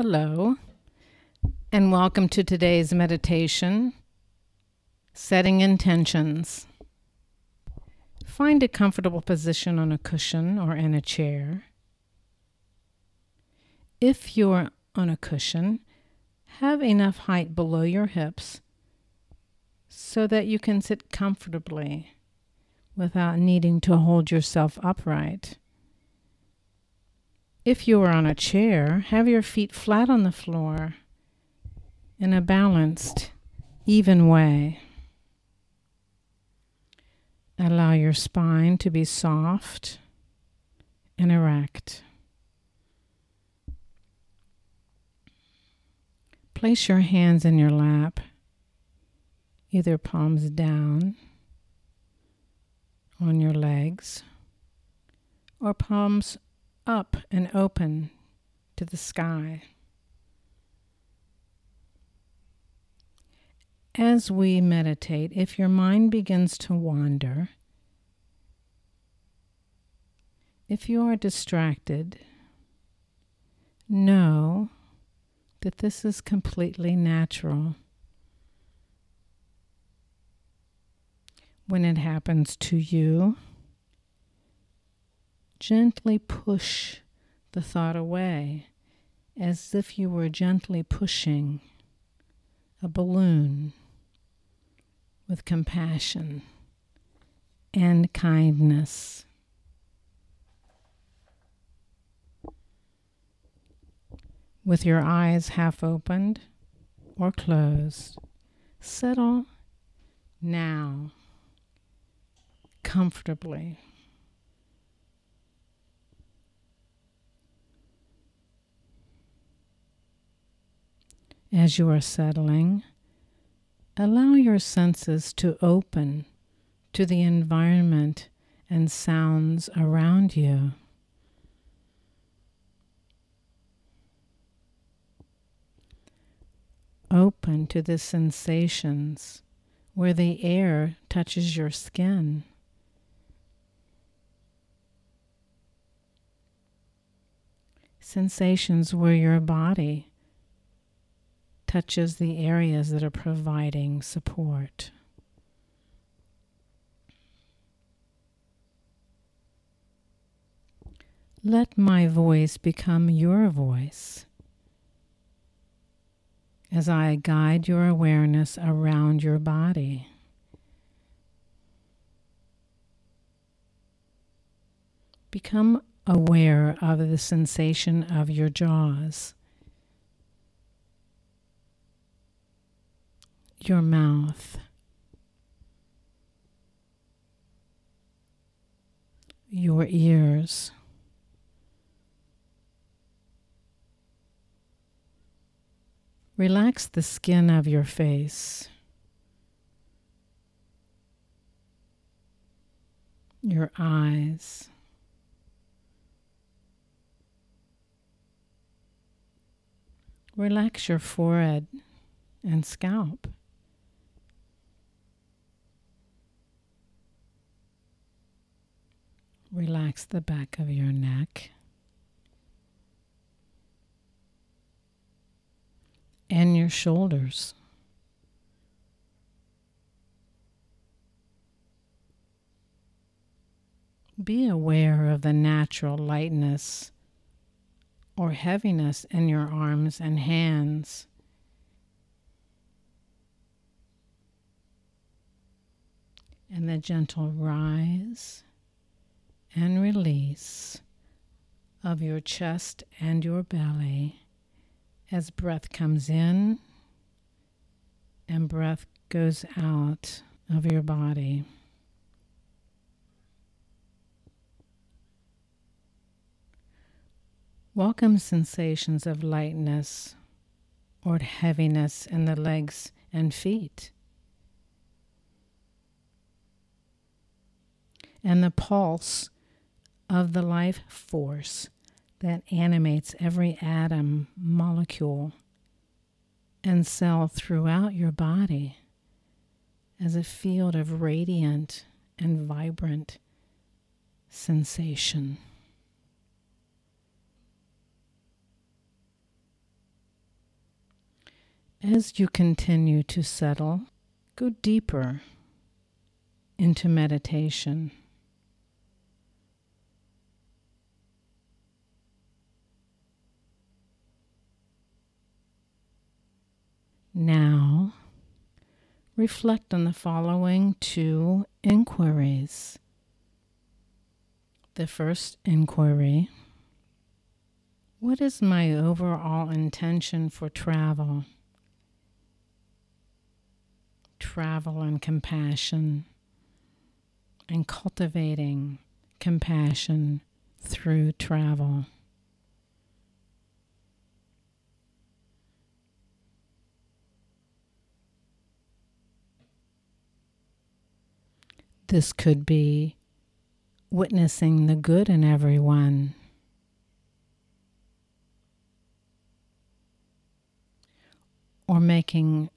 Hello, and welcome to today's meditation Setting Intentions. Find a comfortable position on a cushion or in a chair. If you're on a cushion, have enough height below your hips so that you can sit comfortably without needing to hold yourself upright. If you are on a chair, have your feet flat on the floor in a balanced, even way. Allow your spine to be soft and erect. Place your hands in your lap, either palms down on your legs or palms up and open to the sky. As we meditate, if your mind begins to wander, if you are distracted, know that this is completely natural. When it happens to you, gently push the thought away as if you were gently pushing a balloon with compassion and kindness. With your eyes half opened or closed, settle now comfortably. As you are settling, allow your senses to open to the environment and sounds around you. Open to the sensations where the air touches your skin. Sensations where your body touches the areas that are providing support. Let my voice become your voice as I guide your awareness around your body. Become aware of the sensation of your jaws. Your mouth, your ears. Relax the skin of your face, your eyes. Relax your forehead and scalp. Relax the back of your neck and your shoulders. Be aware of the natural lightness or heaviness in your arms and hands. And the gentle rise and release of your chest and your belly as breath comes in and breath goes out of your body. Welcome sensations of lightness or heaviness in the legs and feet. And the pulse of the life force that animates every atom, molecule, and cell throughout your body as a field of radiant and vibrant sensation. As you continue to settle, go deeper into meditation. Now, reflect on the following two inquiries. The first inquiry What is my overall intention for travel? Travel and compassion, and cultivating compassion through travel. This could be witnessing the good in everyone. Or making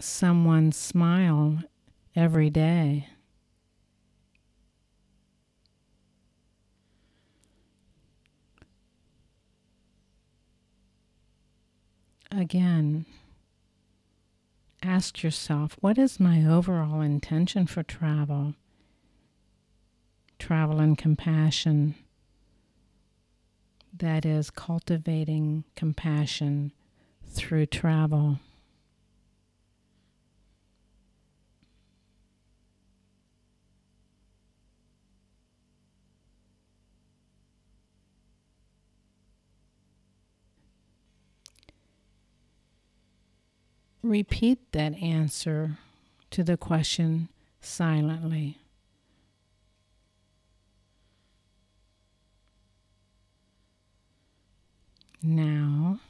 someone smile every day. Again, ask yourself what is my overall intention for travel? Travel and compassion. That is cultivating compassion through travel. Repeat that answer to the question silently. Now,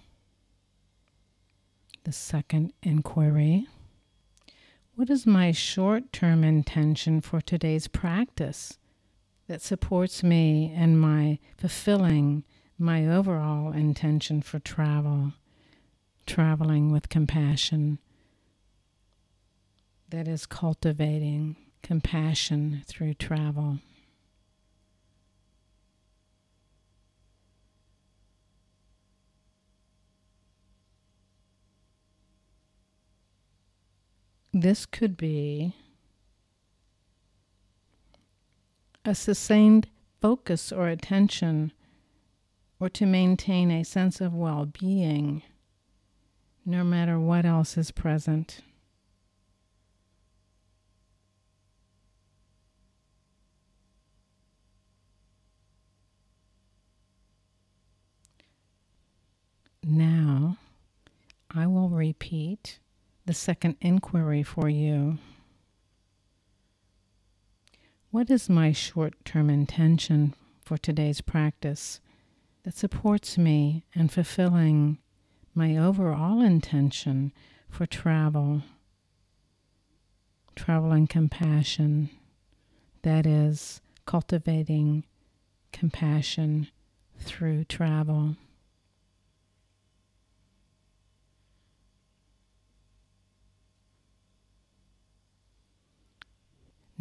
the second inquiry What is my short term intention for today's practice that supports me in my fulfilling my overall intention for travel, traveling with compassion? That is cultivating compassion through travel. This could be a sustained focus or attention, or to maintain a sense of well being, no matter what else is present. Now, I will repeat the second inquiry for you. What is my short term intention for today's practice that supports me in fulfilling my overall intention for travel? Travel and compassion, that is, cultivating compassion through travel.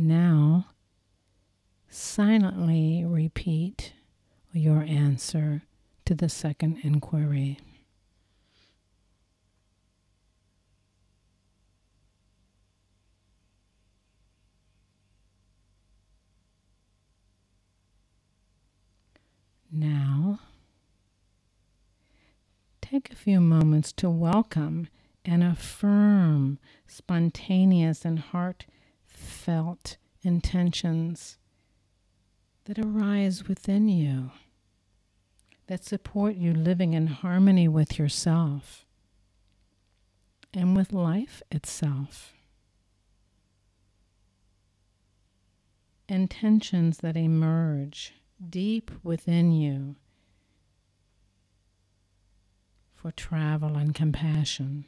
Now, silently repeat your answer to the second inquiry. Now, take a few moments to welcome and affirm spontaneous and heart felt intentions that arise within you that support you living in harmony with yourself and with life itself. Intentions that emerge deep within you for travel and compassion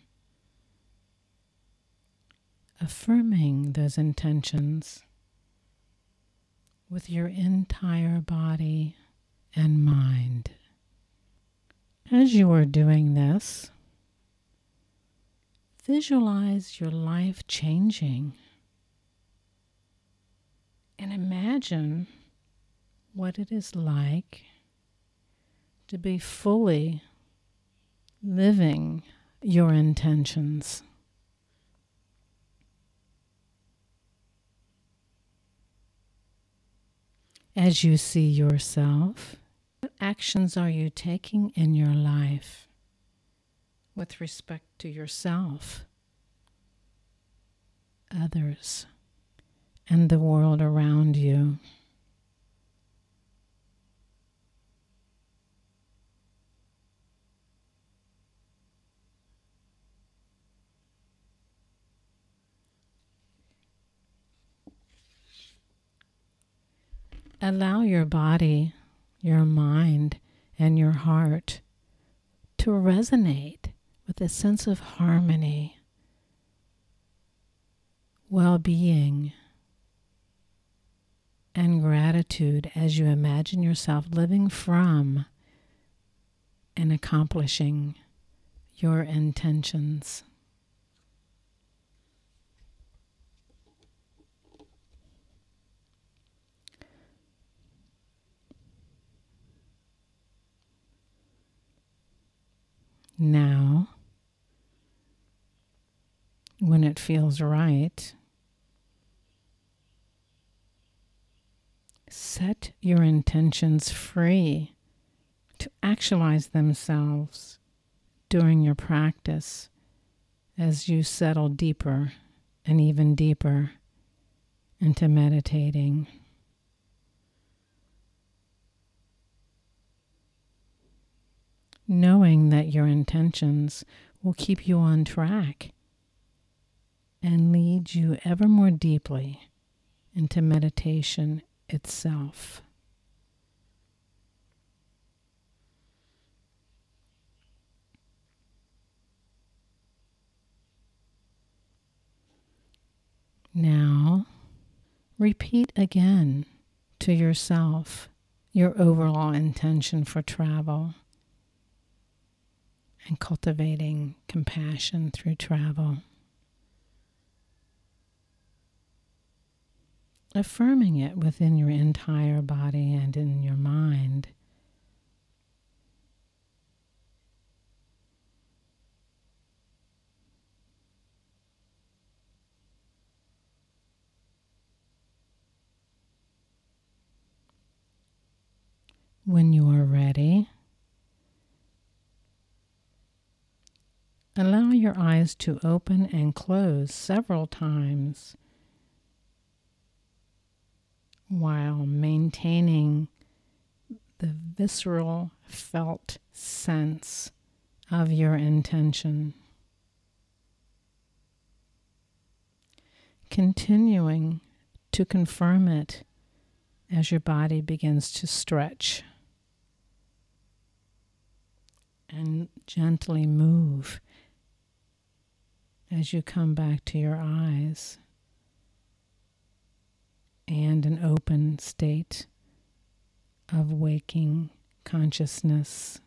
affirming those intentions with your entire body and mind. As you are doing this, visualize your life changing and imagine what it is like to be fully living your intentions. As you see yourself, what actions are you taking in your life with respect to yourself, others, and the world around you? Allow your body, your mind, and your heart to resonate with a sense of harmony, well being, and gratitude as you imagine yourself living from and accomplishing your intentions. Now, when it feels right, set your intentions free to actualize themselves during your practice as you settle deeper and even deeper into meditating. Knowing that your intentions will keep you on track and lead you ever more deeply into meditation itself. Now, repeat again to yourself your overall intention for travel and cultivating compassion through travel. Affirming it within your entire body and in your mind. When you are ready, Allow your eyes to open and close several times while maintaining the visceral felt sense of your intention. Continuing to confirm it as your body begins to stretch and gently move as you come back to your eyes and an open state of waking consciousness.